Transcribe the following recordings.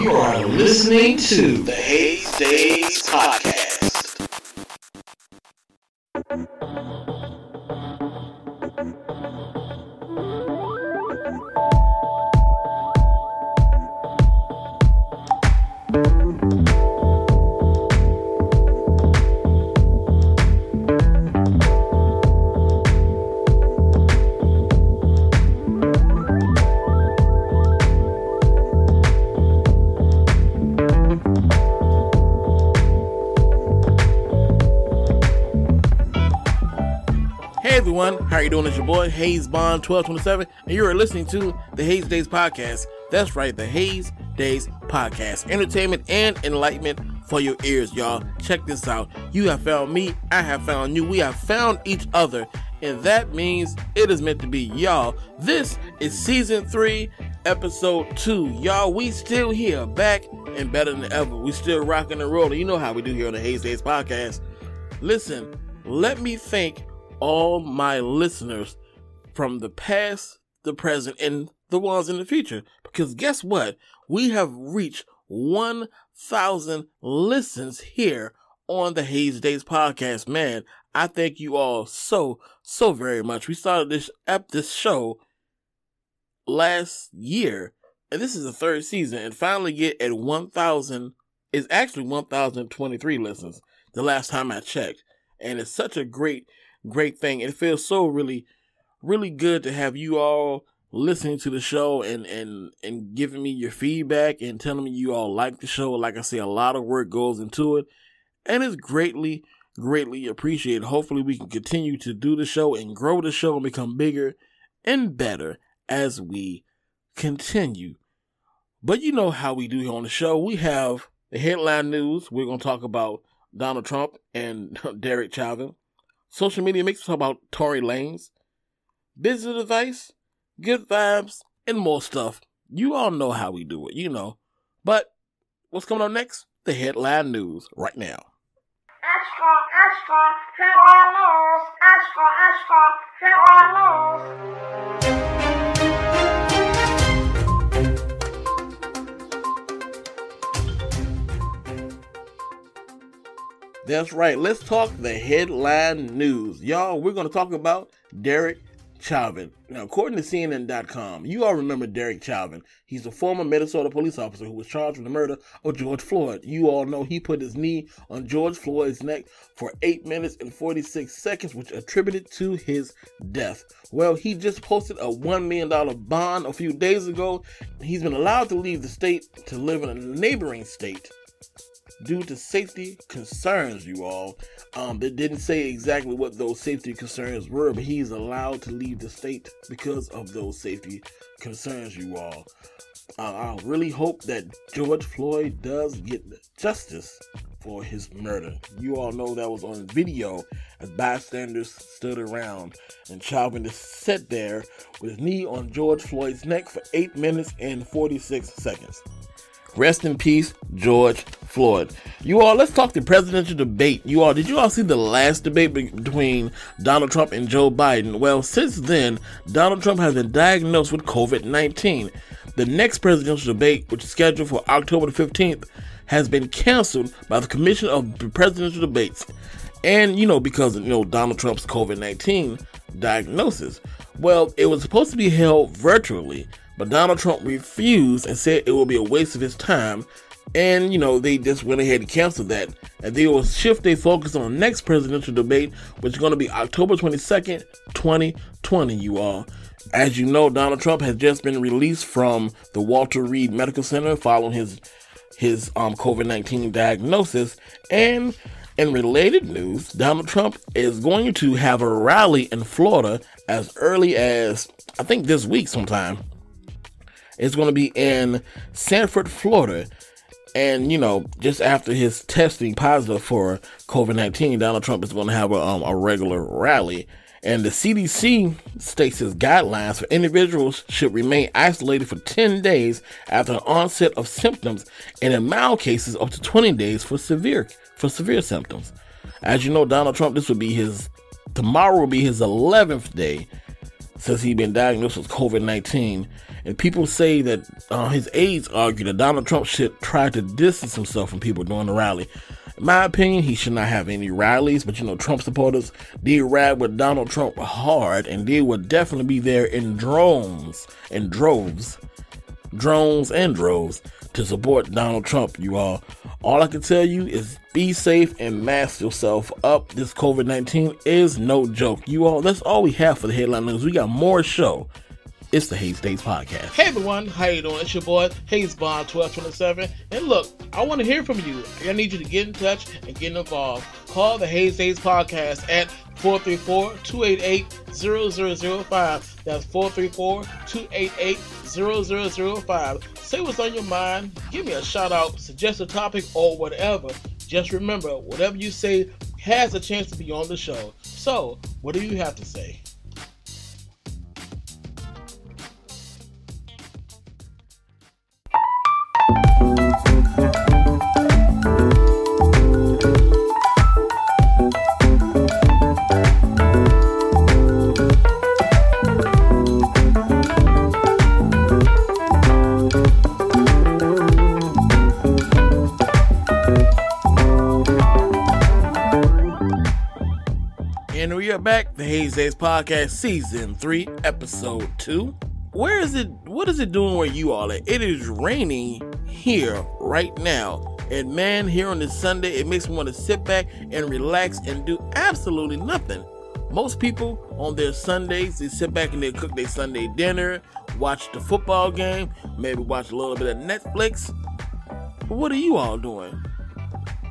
You are listening to the Haze Daze Podcast. Everyone, how are you doing? It's your boy Haze Bond 1227, and you are listening to the Haze Daze Podcast. That's right, the Haze Daze Podcast. Entertainment and enlightenment for your ears, y'all. Check this out. You have found me, I have found you, we have found each other, and that means it is meant to be, y'all. This is season three, episode two. Y'all, we still here, back and better than ever. We still rocking and rolling. You know how we do here on the Haze Daze Podcast. Listen, let me thank all my listeners from the past, the present, and the ones in the future. Because guess what? We have reached 1,000 listens here on the Haze Daze podcast. Man, I thank you all so, so very much. We started this ep- this show last year, and this is the third season, and finally get at 1,000 is actually 1,023 listens the last time I checked. And it's such a great great thing. It feels so really, really good to have you all listening to the show and and and giving me your feedback and telling me you all like the show. Like I say, a lot of work goes into it, and it's greatly, greatly appreciated. Hopefully, we can continue to do the show and grow the show and become bigger and better as we continue. But you know how we do here on the show. We have the headline news. We're going to talk about Donald Trump and Derek Chauvin. Social media makes us talk about Tory Lanez, business advice, good vibes, and more stuff. You all know how we do it, you know. But what's coming up next? The headline news right now. Extra, extra, headline news. Extra, extra, headline news. That's right. Let's talk the headline news. Y'all, we're going to talk about Derek Chauvin. Now, according to CNN.com, you all remember Derek Chauvin. He's a former Minnesota police officer who was charged with the murder of George Floyd. You all know he put his knee on George Floyd's neck for 8 minutes and 46 seconds, which attributed to his death. Well, he just posted a $1 million bond a few days ago. He's been allowed to leave the state to live in a neighboring state due to safety concerns, you all. Um, they didn't say exactly what those safety concerns were, but he's allowed to leave the state because of those safety concerns, you all. Uh, I really hope that George Floyd does get justice for his murder. You all know that was on video as bystanders stood around, and Chauvin just sat there with his knee on George Floyd's neck for 8 minutes and 46 seconds. Rest in peace, George Floyd. You all, let's talk the presidential debate. You all, did you all see the last debate be- between Donald Trump and Joe Biden? Well, since then, Donald Trump has been diagnosed with COVID 19. The next presidential debate, which is scheduled for October the 15th, has been canceled by the Commission of Presidential Debates. And, you know, because of, you know, Donald Trump's COVID 19 diagnosis. Well, it was supposed to be held virtually, but Donald Trump refused and said it would be a waste of his time. And, you know, they just went ahead and canceled that. And they will shift their focus on the next presidential debate, which is going to be October 22nd, 2020, you all. As you know, Donald Trump has just been released from the Walter Reed Medical Center following his his um, COVID 19 diagnosis. And in related news, Donald Trump is going to have a rally in Florida as early as, I think, this week sometime. It's going to be in Sanford, Florida. And, you know, just after his testing positive for COVID 19, Donald Trump is going to have a, um, a regular rally. And the CDC states his guidelines for individuals should remain isolated for 10 days after the onset of symptoms, and in mild cases, up to 20 days for severe for severe symptoms. As you know, Donald Trump, this would be his tomorrow will be his 11th day since he's been diagnosed with COVID 19. And people say that uh, his aides argue that Donald Trump should try to distance himself from people during the rally. In my opinion, he should not have any rallies, but you know, Trump supporters did ride with Donald Trump hard, and they would definitely be there in drones and droves, drones and droves to support Donald Trump, you all. All I can tell you is be safe and mask yourself up. This COVID 19 is no joke. You all, that's all we have for the headline news. We got more show. It's the Haze Daze Podcast. Hey everyone, how you doing? It's your boy Haze Bond 1227. And look, I want to hear from you. I need you to get in touch and get involved. Call the Haze Daze Podcast at 434-288-0005. That's 434-288-0005. Say what's on your mind. Give me a shout out, suggest a topic, or whatever. Just remember, whatever you say has a chance to be on the show. So, what do you have to say? Back, the Haze Daze Podcast, Season 3, Episode 2. Where is it? What is it doing where you all at? It is raining here right now. And man, here on this Sunday, it makes me want to sit back and relax and do absolutely nothing. Most people on their Sundays, they sit back and they cook their Sunday dinner, watch the football game, maybe watch a little bit of Netflix. But what are you all doing?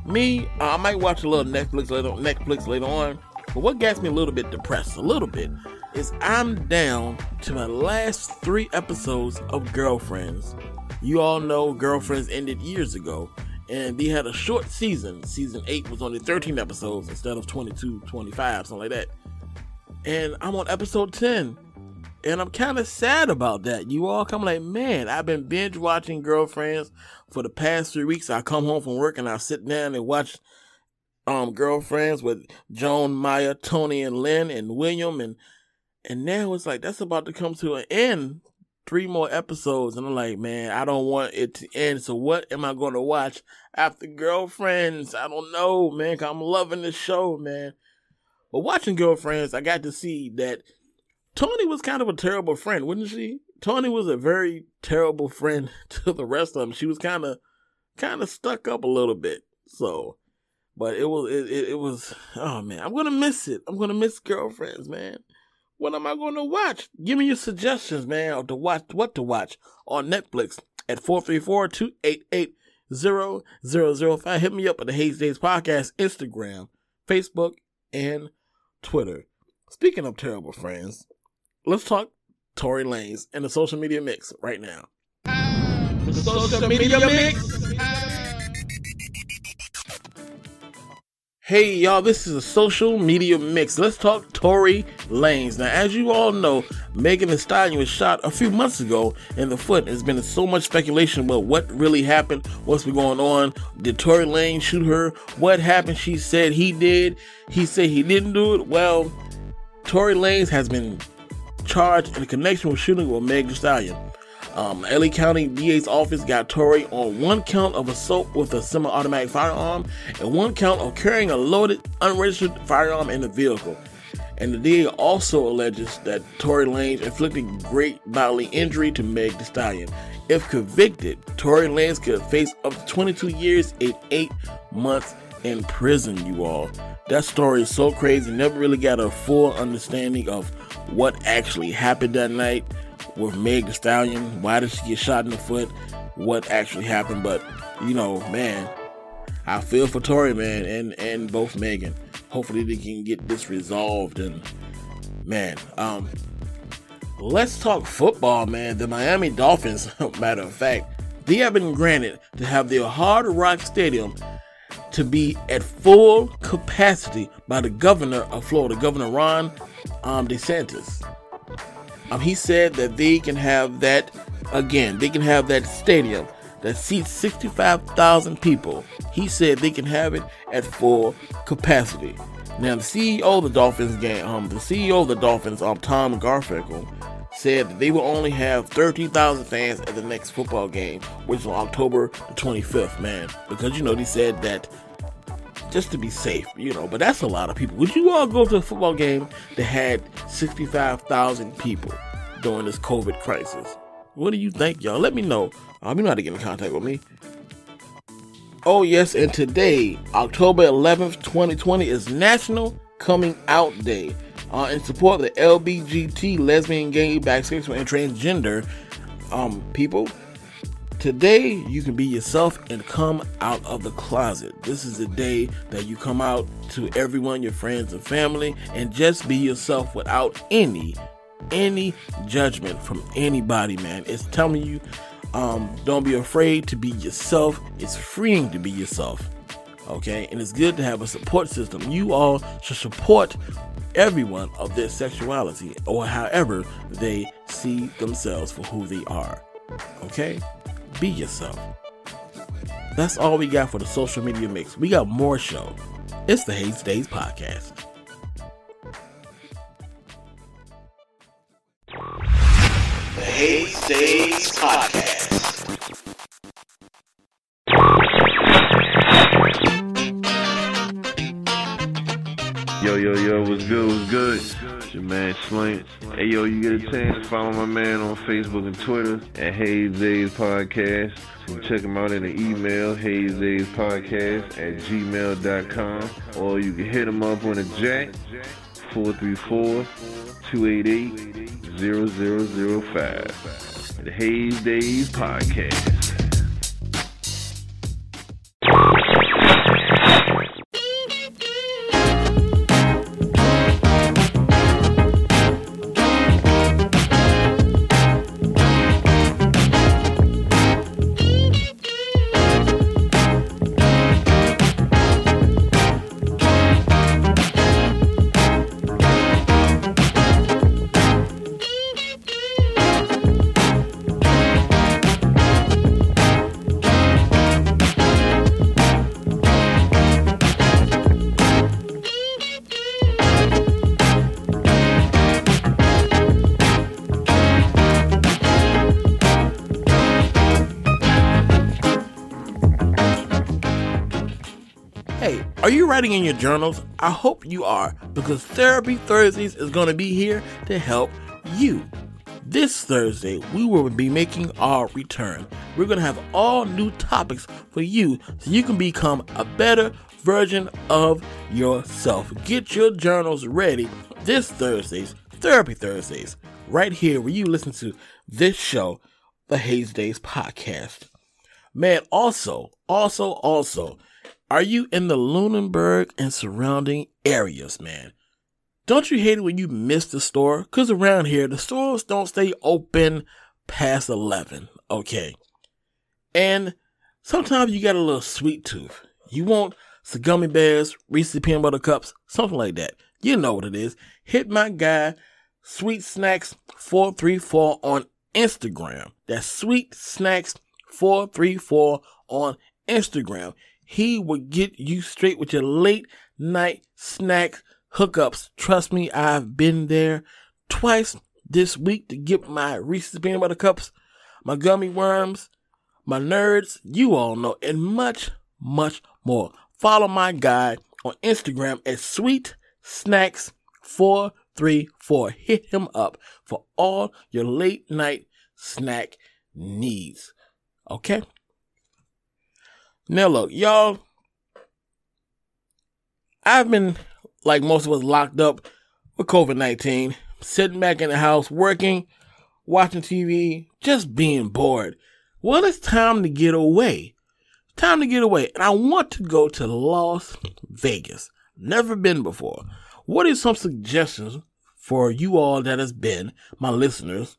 Me, I might watch a little Netflix later, Netflix later on. But what gets me a little bit depressed, a little bit, is I'm down to my last three episodes of Girlfriends. You all know Girlfriends ended years ago, and they had a short season. Season 8 was only 13 episodes instead of 22, 25, something like that. And I'm on episode 10. And I'm kind of sad about that. You all come like, man, I've been binge watching Girlfriends for the past three weeks. I come home from work and I sit down and watch um girlfriends with Joan, Maya, Toni, and Lynn and William and and now it's like that's about to come to an end. Three more episodes, and I'm like, man, I don't want it to end. So what am I going to watch after Girlfriends? I don't know, man. i I'm loving the show, man. But watching Girlfriends, I got to see that Toni was kind of a terrible friend, wouldn't she? Toni was a very terrible friend to the rest of them. She was kind of, kind of stuck up a little bit. So, but it was it, it, it was oh man, I'm gonna miss it. I'm gonna miss girlfriends, man. What am I gonna watch? Give me your suggestions, man, to watch what to watch on Netflix at 434-288-0005. Hit me up at the Haze Daze Podcast, Instagram, Facebook, and Twitter. Speaking of terrible friends, let's talk Tory Lanez and the social media mix right now. The social media mix. Hey y'all, this is a social media mix. Let's talk Tory Lanez. Now, as you all know, Megan Thee Stallion was shot a few months ago in the foot. There's been so much speculation about what really happened, what's been going on. Did Tory Lanez shoot her? What happened? She said he did. He said he didn't do it. Well, Tory Lanez has been charged in connection with shooting with Megan Thee Stallion. Um, LA County DA's office got Tory on one count of assault with a semi-automatic firearm and one count of carrying a loaded, unregistered firearm in the vehicle. And the DA also alleges that Tory Lanez inflicted great bodily injury to Meg Thee Stallion. If convicted, Tory Lanez could face up to 22 years and 8 months in prison, you all. That story is so crazy, never really got a full understanding of what actually happened that night with Meg Thee Stallion. Why did she get shot in the foot? What actually happened? But you know, man, I feel for Tory, man, and and both Megan. Hopefully they can get this resolved. And man, um, let's talk football, man. The Miami Dolphins, matter of fact, they have been granted to have their Hard Rock Stadium to be at full capacity by the governor of Florida, Governor Ron um, DeSantis. Um, he said that they can have that again. They can have that stadium that seats 65,000 people. He said they can have it at full capacity. Now, the CEO of the Dolphins game, um, the CEO of the Dolphins, um, Tom Garfinkel, said that they will only have 13,000 fans at the next football game, which is on October the 25th, man. Because, you know, they said that just to be safe, you know, but that's a lot of people. Would you all go to a football game that had 65,000 people during this COVID crisis? What do you think, y'all? Let me know. Um, you know how to get in contact with me. Oh, yes, and today, October 11th, 2020, is National Coming Out Day uh, in support of the LBGT, lesbian, gay, bisexual, and transgender um, people. Today, you can be yourself and come out of the closet. This is the day that you come out to everyone, your friends and family, and just be yourself without any, any judgment from anybody, man. It's telling you, um, don't be afraid to be yourself. It's freeing to be yourself. Okay, and it's good to have a support system. You all should support everyone of their sexuality or however they see themselves for who they are. Okay? Be yourself. That's all we got for the social media mix. We got more show. It's the Haze Daze Podcast. The Haze Daze Podcast. Yo, yo, yo, what's good, what's good? It's your man Slink. Hey, yo, you get a chance, to follow my man on Facebook and Twitter at Haze Daze Podcast. Check him out in the email, Haze Daze Podcast at gmail.com. Or you can hit him up on the jack, 434-288-0005. The Haze Daze Podcast. Are you writing in your journals? I hope you are, because Therapy Thursdays is going to be here to help you. This Thursday, we will be making our return. We're going to have all new topics for you so you can become a better version of yourself. Get your journals ready this Thursday's Therapy Thursdays, right here where you listen to this show, the Haze Daze Podcast. Man, also, also, also, are you in the Lunenburg and surrounding areas, man? Don't you hate it when you miss the store? Because around here, the stores don't stay open past 11, okay? And sometimes you got a little sweet tooth. You want some gummy bears, Reese's peanut butter cups, something like that. You know what it is. Hit my guy, Sweet Snacks 434 on Instagram. That's Sweet Snacks 434 on Instagram. He will get you straight with your late night snack hookups. Trust me, I've been there twice this week to get my Reese's peanut butter cups, my gummy worms, my nerds, you all know, and much, much more. Follow my guy on Instagram at Sweet Snacks 434. Hit him up for all your late night snack needs. Okay? Now look, y'all, I've been like most of us locked up with COVID 19, sitting back in the house, working, watching TV, just being bored. Well, it's time to get away. Time to get away. And I want to go to Las Vegas. Never been before. What are some suggestions for you all that has been, my listeners?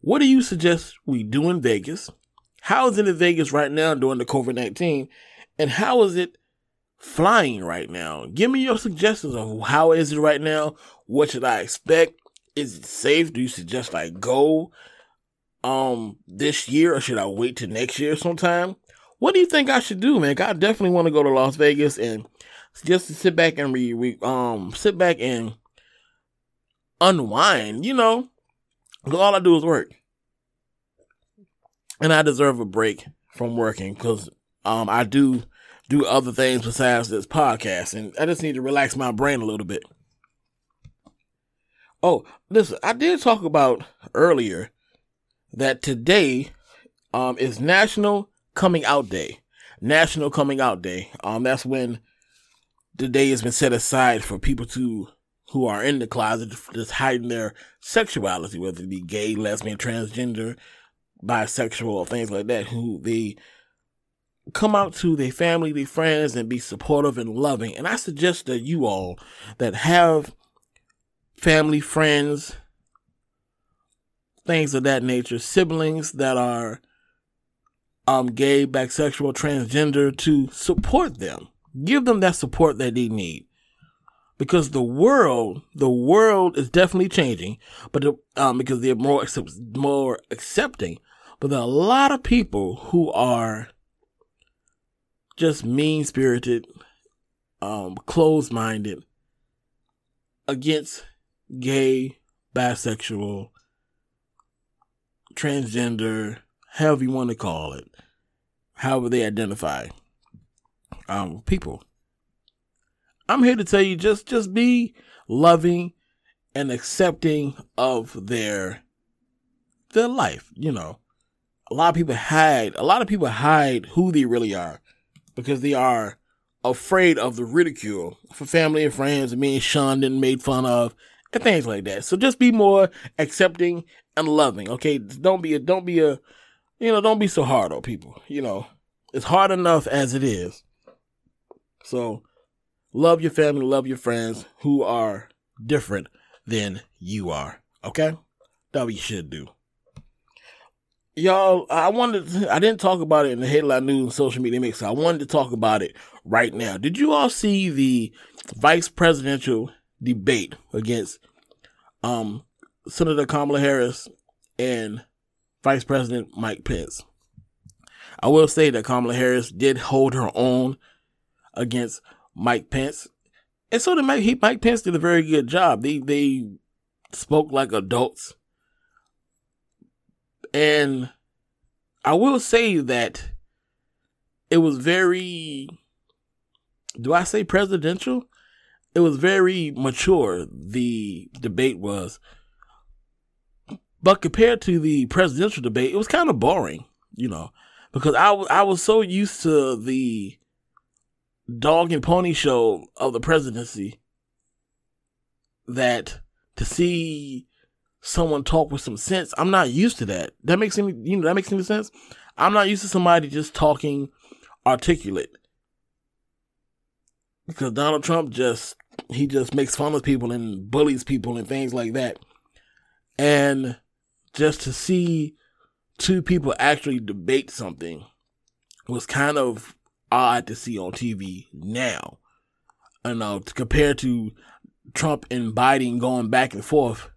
What do you suggest we do in Vegas? How is it in Vegas right now during the COVID 19? And how is it flying right now? Give me your suggestions of how is it right now? What should I expect? Is it safe? Do you suggest I go um this year or should I wait till next year sometime? What do you think I should do, man? I definitely want to go to Las Vegas and just to sit back and re, re um sit back and unwind, you know. all I do is work. And I deserve a break from working because um I do do other things besides this podcast and I just need to relax my brain a little bit. Oh, listen, I did talk about earlier that today um is National Coming Out Day. National Coming Out Day. Um that's when the day has been set aside for people to who are in the closet just hiding their sexuality, whether it be gay, lesbian, transgender, bisexual, things like that, who they come out to their family, their friends, and be supportive and loving. And I suggest that you all that have family, friends, things of that nature, siblings that are um gay, bisexual, transgender, to support them. Give them that support that they need because the world, the world is definitely changing, but the, um, because they're more more accepting. But there are a lot of people who are just mean spirited, um, closed minded against gay, bisexual, transgender, however you want to call it, however they identify, um, people. I'm here to tell you just just be loving and accepting of their their life, you know. A lot of people hide, a lot of people hide who they really are because they are afraid of the ridicule for family and friends and being shunned and made fun of and things like that. So just be more accepting and loving, okay? Don't be a don't be a you know, don't be so hard on people, you know. It's hard enough as it is. So love your family, love your friends who are different than you are. Okay? that we should do. Y'all, I wanted to, I didn't talk about it in the headline news and social media mix. I wanted to talk about it right now. Did you all see the vice presidential debate against um Senator Kamala Harris and Vice President Mike Pence? I will say that Kamala Harris did hold her own against Mike Pence. And so did Mike, he, Mike Pence did a very good job. They, they spoke like adults. And I will say that it was very, do I say presidential? It was very mature, the debate was. But compared to the presidential debate, it was kind of boring, you know, because I, was so used to the dog and pony show of the presidency that to see someone talk with some sense, I'm not used to that. That makes any you know that makes any sense. I'm not used to somebody just talking articulate because Donald Trump just he just makes fun of people and bullies people and things like that, and just to see two people actually debate something was kind of odd to see on TV now. I know uh, compared to Trump and Biden going back and forth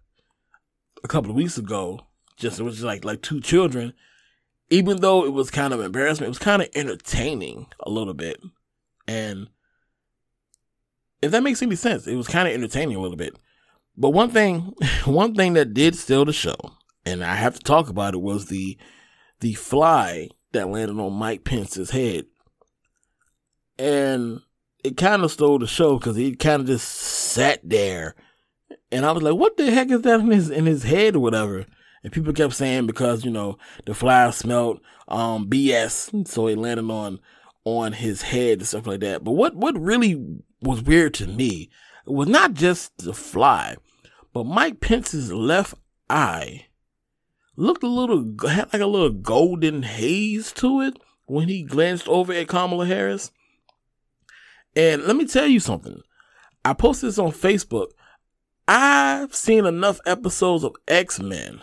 a couple of weeks ago, just it was just like like two children. Even though it was kind of embarrassment, it was kind of entertaining a little bit, and if that makes any sense, it was kind of entertaining a little bit. But one thing, one thing that did steal the show, and I have to talk about it, was the the fly that landed on Mike Pence's head and it kind of stole the show because he kind of just sat there, and I was like, "What the heck is that in his in his head or whatever?" And people kept saying because you know the fly smelled um BS, so it landed on on his head and stuff like that. But what what really was weird to me was not just the fly, but Mike Pence's left eye looked a little had like a little golden haze to it when he glanced over at Kamala Harris. And let me tell you something. I posted this on Facebook. I've seen enough episodes of X Men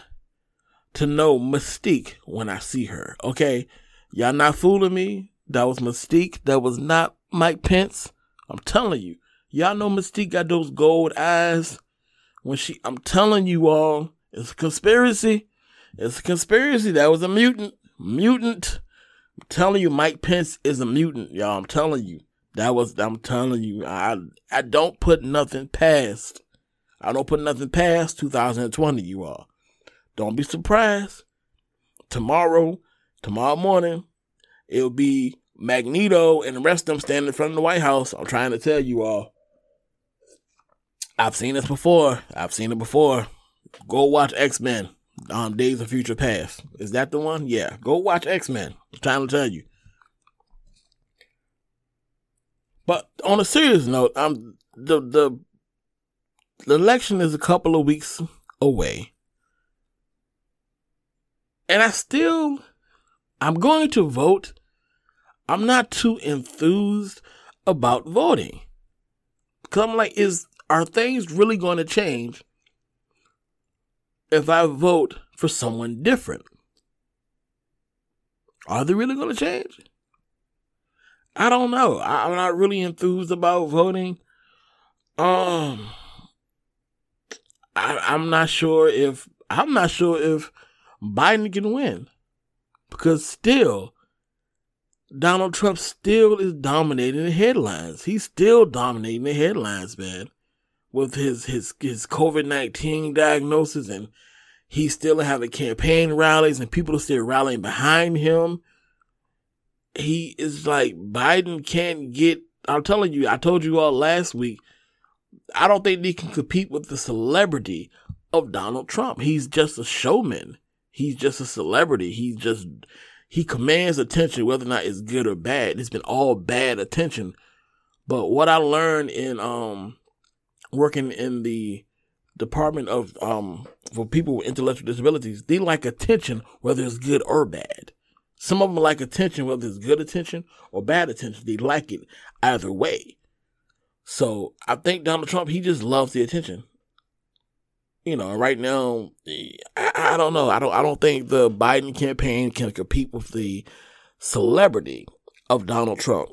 to know Mystique when I see her. Okay? Y'all not fooling me. That was Mystique. That was not Mike Pence. I'm telling you. Y'all know Mystique got those gold eyes. When she, I'm telling you all, it's a conspiracy. It's a conspiracy. That was a mutant. Mutant. I'm telling you, Mike Pence is a mutant, y'all. I'm telling you. That was I'm telling you, I I don't put nothing past. I don't put nothing past 2020, you all. Don't be surprised. Tomorrow, tomorrow morning, it'll be Magneto and the rest of them standing in front of the White House. I'm trying to tell you all. I've seen this before. I've seen it before. Go watch X Men on um, Days of Future Past. Is that the one? Yeah. Go watch X Men. I'm trying to tell you. But on a serious note, I'm the the the election is a couple of weeks away. And I still I'm going to vote. I'm not too enthused about voting. Cause I'm like, is are things really going to change if I vote for someone different? Are they really going to change? I don't know. I, am not really enthused about voting. Um, I, I'm not sure if I'm not sure if Biden can win because still Donald Trump still is dominating the headlines. He's still dominating the headlines, man with his his his COVID nineteen diagnosis, and he's still having campaign rallies, and people are still rallying behind him. He is like Biden can't get. I'm telling you, I told you all last week. I don't think he can compete with the celebrity of Donald Trump. He's just a showman. He's just a celebrity. He's just he commands attention, whether or not it's good or bad. It's been all bad attention. But what I learned in um working in the Department of um for people with intellectual disabilities, they like attention whether it's good or bad. Some of them like attention whether it's good attention or bad attention. They like it either way. So I think Donald Trump he just loves the attention. You know, right now I, I don't know. I don't I don't think the Biden campaign can compete with the celebrity of Donald Trump.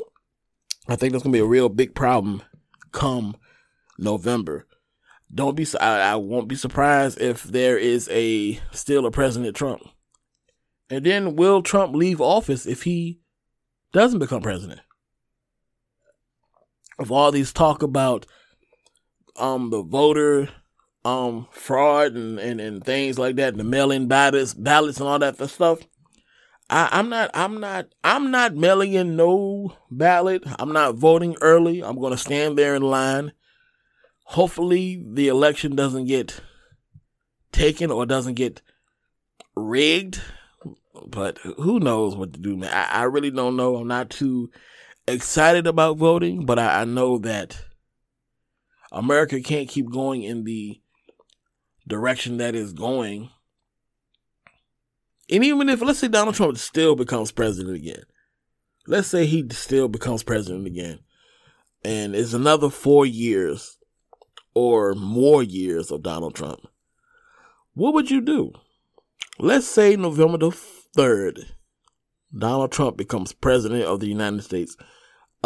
I think that's gonna be a real big problem come November. Don't be. I, I won't be surprised if there is a still a President Trump. And then will Trump leave office if he doesn't become president? Of all these talk about um the voter um fraud and, and, and things like that, the mail-in ballots, ballots and all that stuff. I, I'm not I'm not I'm not mailing in no ballot. I'm not voting early. I'm gonna stand there in line hopefully the election doesn't get taken or doesn't get rigged. But who knows what to do, man? I, I really don't know. I'm not too excited about voting, but I, I know that America can't keep going in the direction that is going. And even if, let's say Donald Trump still becomes president again, let's say he still becomes president again, and it's another four years or more years of Donald Trump, what would you do? Let's say November the 3rd, Donald Trump becomes president of the United States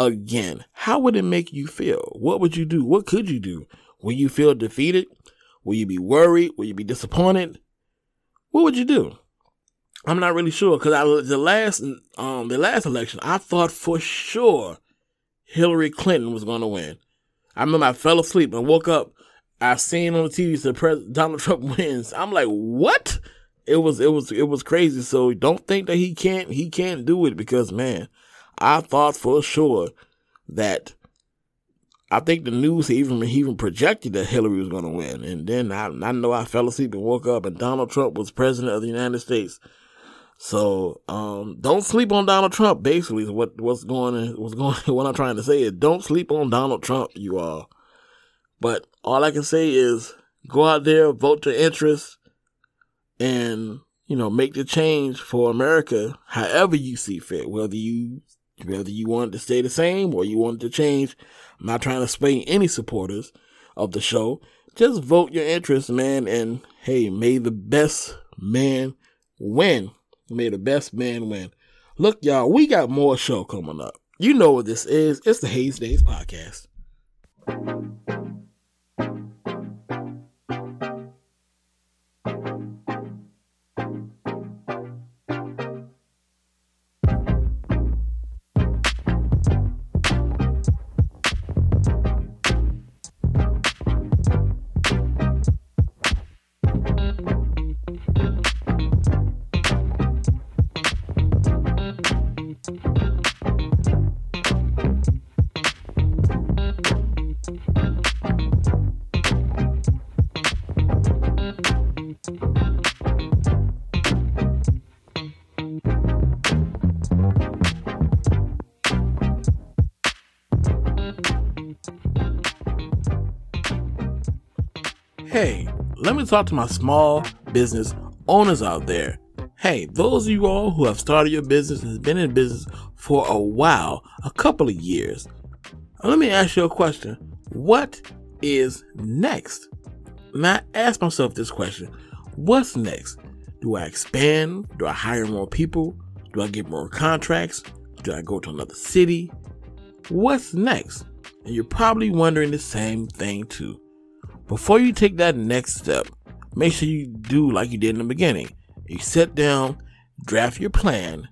again. How would it make you feel? What would you do? What could you do? Will you feel defeated? Will you be worried? Will you be disappointed? What would you do? I'm not really sure because I the last um the last election I thought for sure Hillary Clinton was going to win. I remember I fell asleep and woke up. I seen on the TV said President Donald Trump wins. I'm like, what? It was it was it was crazy. So don't think that he can't he can't do it because man, I thought for sure that I think the news even even projected that Hillary was going to win, and then I I know I fell asleep and woke up and Donald Trump was president of the United States. So um, don't sleep on Donald Trump. Basically, is what what's going what's going. What I'm trying to say is don't sleep on Donald Trump, you all. But all I can say is go out there, vote your interest, and you know make the change for America however you see fit. Whether you whether you want it to stay the same or you want it to change. I'm not trying to sway any supporters of the show. Just vote your interest, man, and hey, may the best man win. May the best man win. Look, y'all, we got more show coming up. You know what this is. It's the Haze Daze Podcast. Talk to my small business owners out there. Hey, those of you all who have started your business and been in business for a while, a couple of years. Let me ask you a question. What is next? And I ask myself this question. What's next? Do I expand? Do I hire more people? Do I get more contracts? Do I go to another city? What's next? And you're probably wondering the same thing too. Before you take that next step, make sure you do like you did in the beginning. You sit down, draft your plan,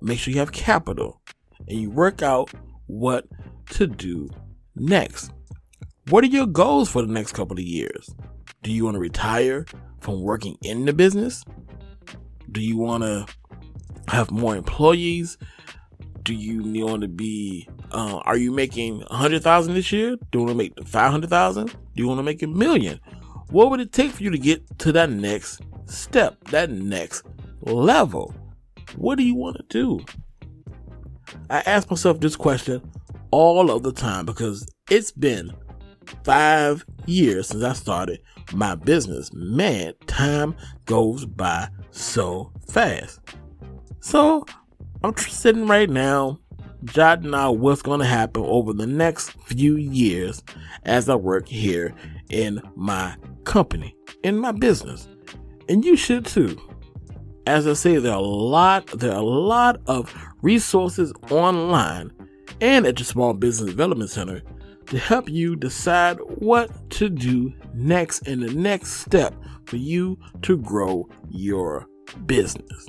make sure you have capital, and you work out what to do next. What are your goals for the next couple of years? Do you want to retire from working in the business? Do you want to have more employees? Do you want to be? Uh, are you making a hundred thousand this year? Do you want to make five hundred thousand? Do you want to make a million? What would it take for you to get to that next step, that next level? What do you want to do? I ask myself this question all of the time because it's been five years since I started my business. Man, time goes by so fast. So I'm sitting right now, jotting out what's going to happen over the next few years as I work here in my company, in my business. And you should too. As I say, there are a lot, there are a lot of resources online and at your small business development center to help you decide what to do next and the next step for you to grow your business.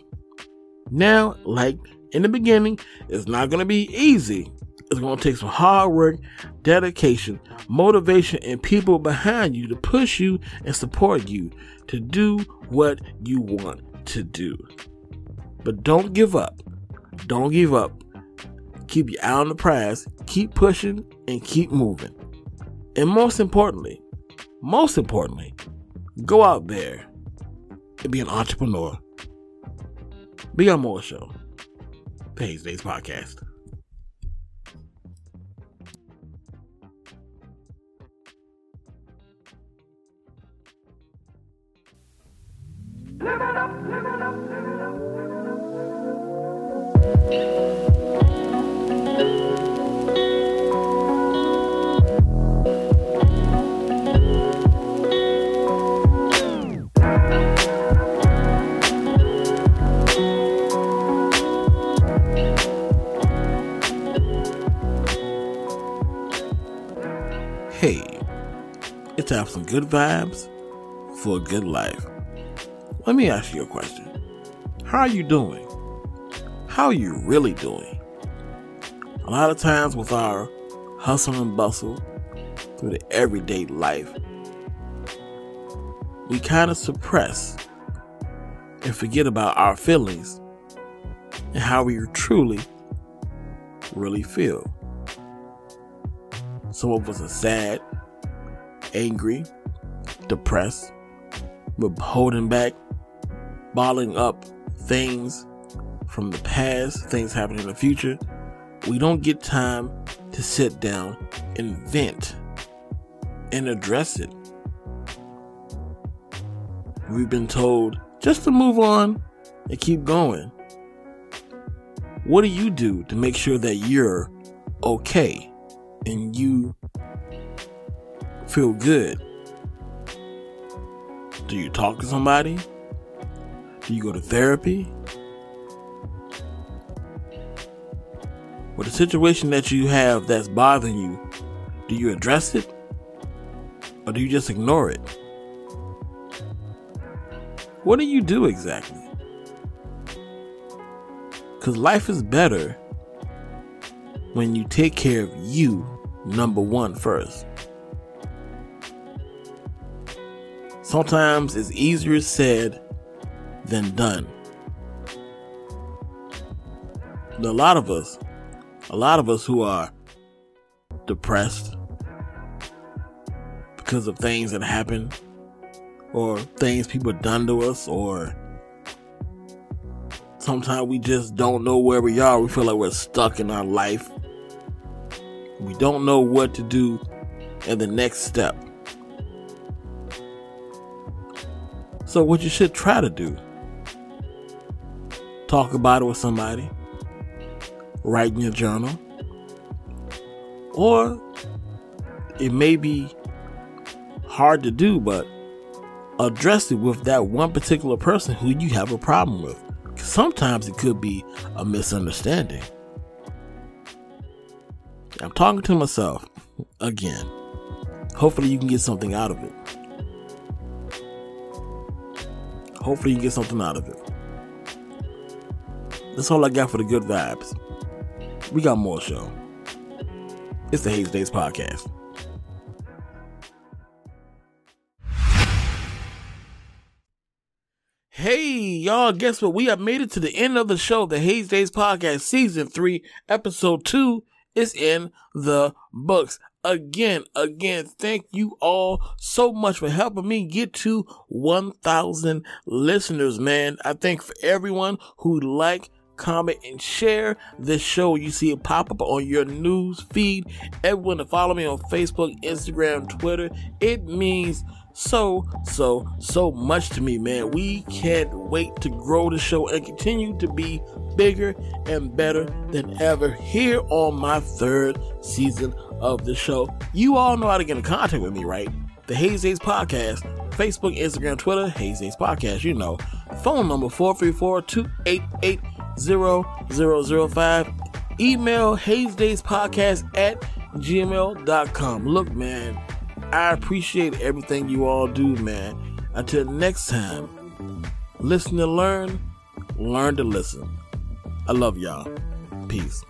Now, like in the beginning, it's not going to be easy. It's going to take some hard work, dedication, motivation, and people behind you to push you and support you to do what you want to do. But don't give up. Don't give up. Keep your eye on the prize, keep pushing, and keep moving. And most importantly, most importantly, go out there and be an entrepreneur. Be on more show. Haze Daze Podcast. Hey, it's to have some good vibes for a good life. Let me ask you a question. How are you doing? How are you really doing? A lot of times with our hustle and bustle through the everyday life, we kind of suppress and forget about our feelings and how we truly, really feel. Some of us are sad, angry, depressed. We're holding back, bottling up things from the past, things happening in the future. We don't get time to sit down and vent and address it. We've been told just to move on and keep going. What do you do to make sure that you're okay and you feel good? Do you talk to somebody? Do you go to therapy? With the situation that you have that's bothering you, do you address it? Or do you just ignore it? What do you do exactly? Because life is better when you take care of you, number one, first. Sometimes it's easier said than done. A lot of us, a lot of us who are depressed because of things that happen or things people done to us or sometimes we just don't know where we are. We feel like we're stuck in our life. We don't know what to do in the next step. So, what you should try to do talk about it with somebody, write in your journal, or it may be hard to do, but address it with that one particular person who you have a problem with. Sometimes it could be a misunderstanding. I'm talking to myself again. Hopefully, you can get something out of it. Hopefully, you get something out of it. That's all I got for the good vibes. We got more show. It's the Haze Daze Podcast. Hey, y'all, guess what? We have made it to the end of the show. The Haze Daze Podcast, Season 3, Episode 2 is in the books. Again, again, thank you all so much for helping me get to 1,000 listeners, man. I thank for everyone who like, comment, and share this show. You see it pop up on your news feed. Everyone to follow me on Facebook, Instagram, Twitter. It means so, so, so much to me, man. We can't wait to grow the show and continue to be bigger and better than ever here on my third season of the show. You all know how to get in contact with me, right? The Haze Daze Podcast, Facebook, Instagram, Twitter, Haze Daze Podcast, you know. Phone number 434-288-0005. Email Haze Daze Podcast at gmail.com. Look, man, I appreciate everything you all do, man. Until next time, listen to learn, learn to listen. I love y'all. Peace.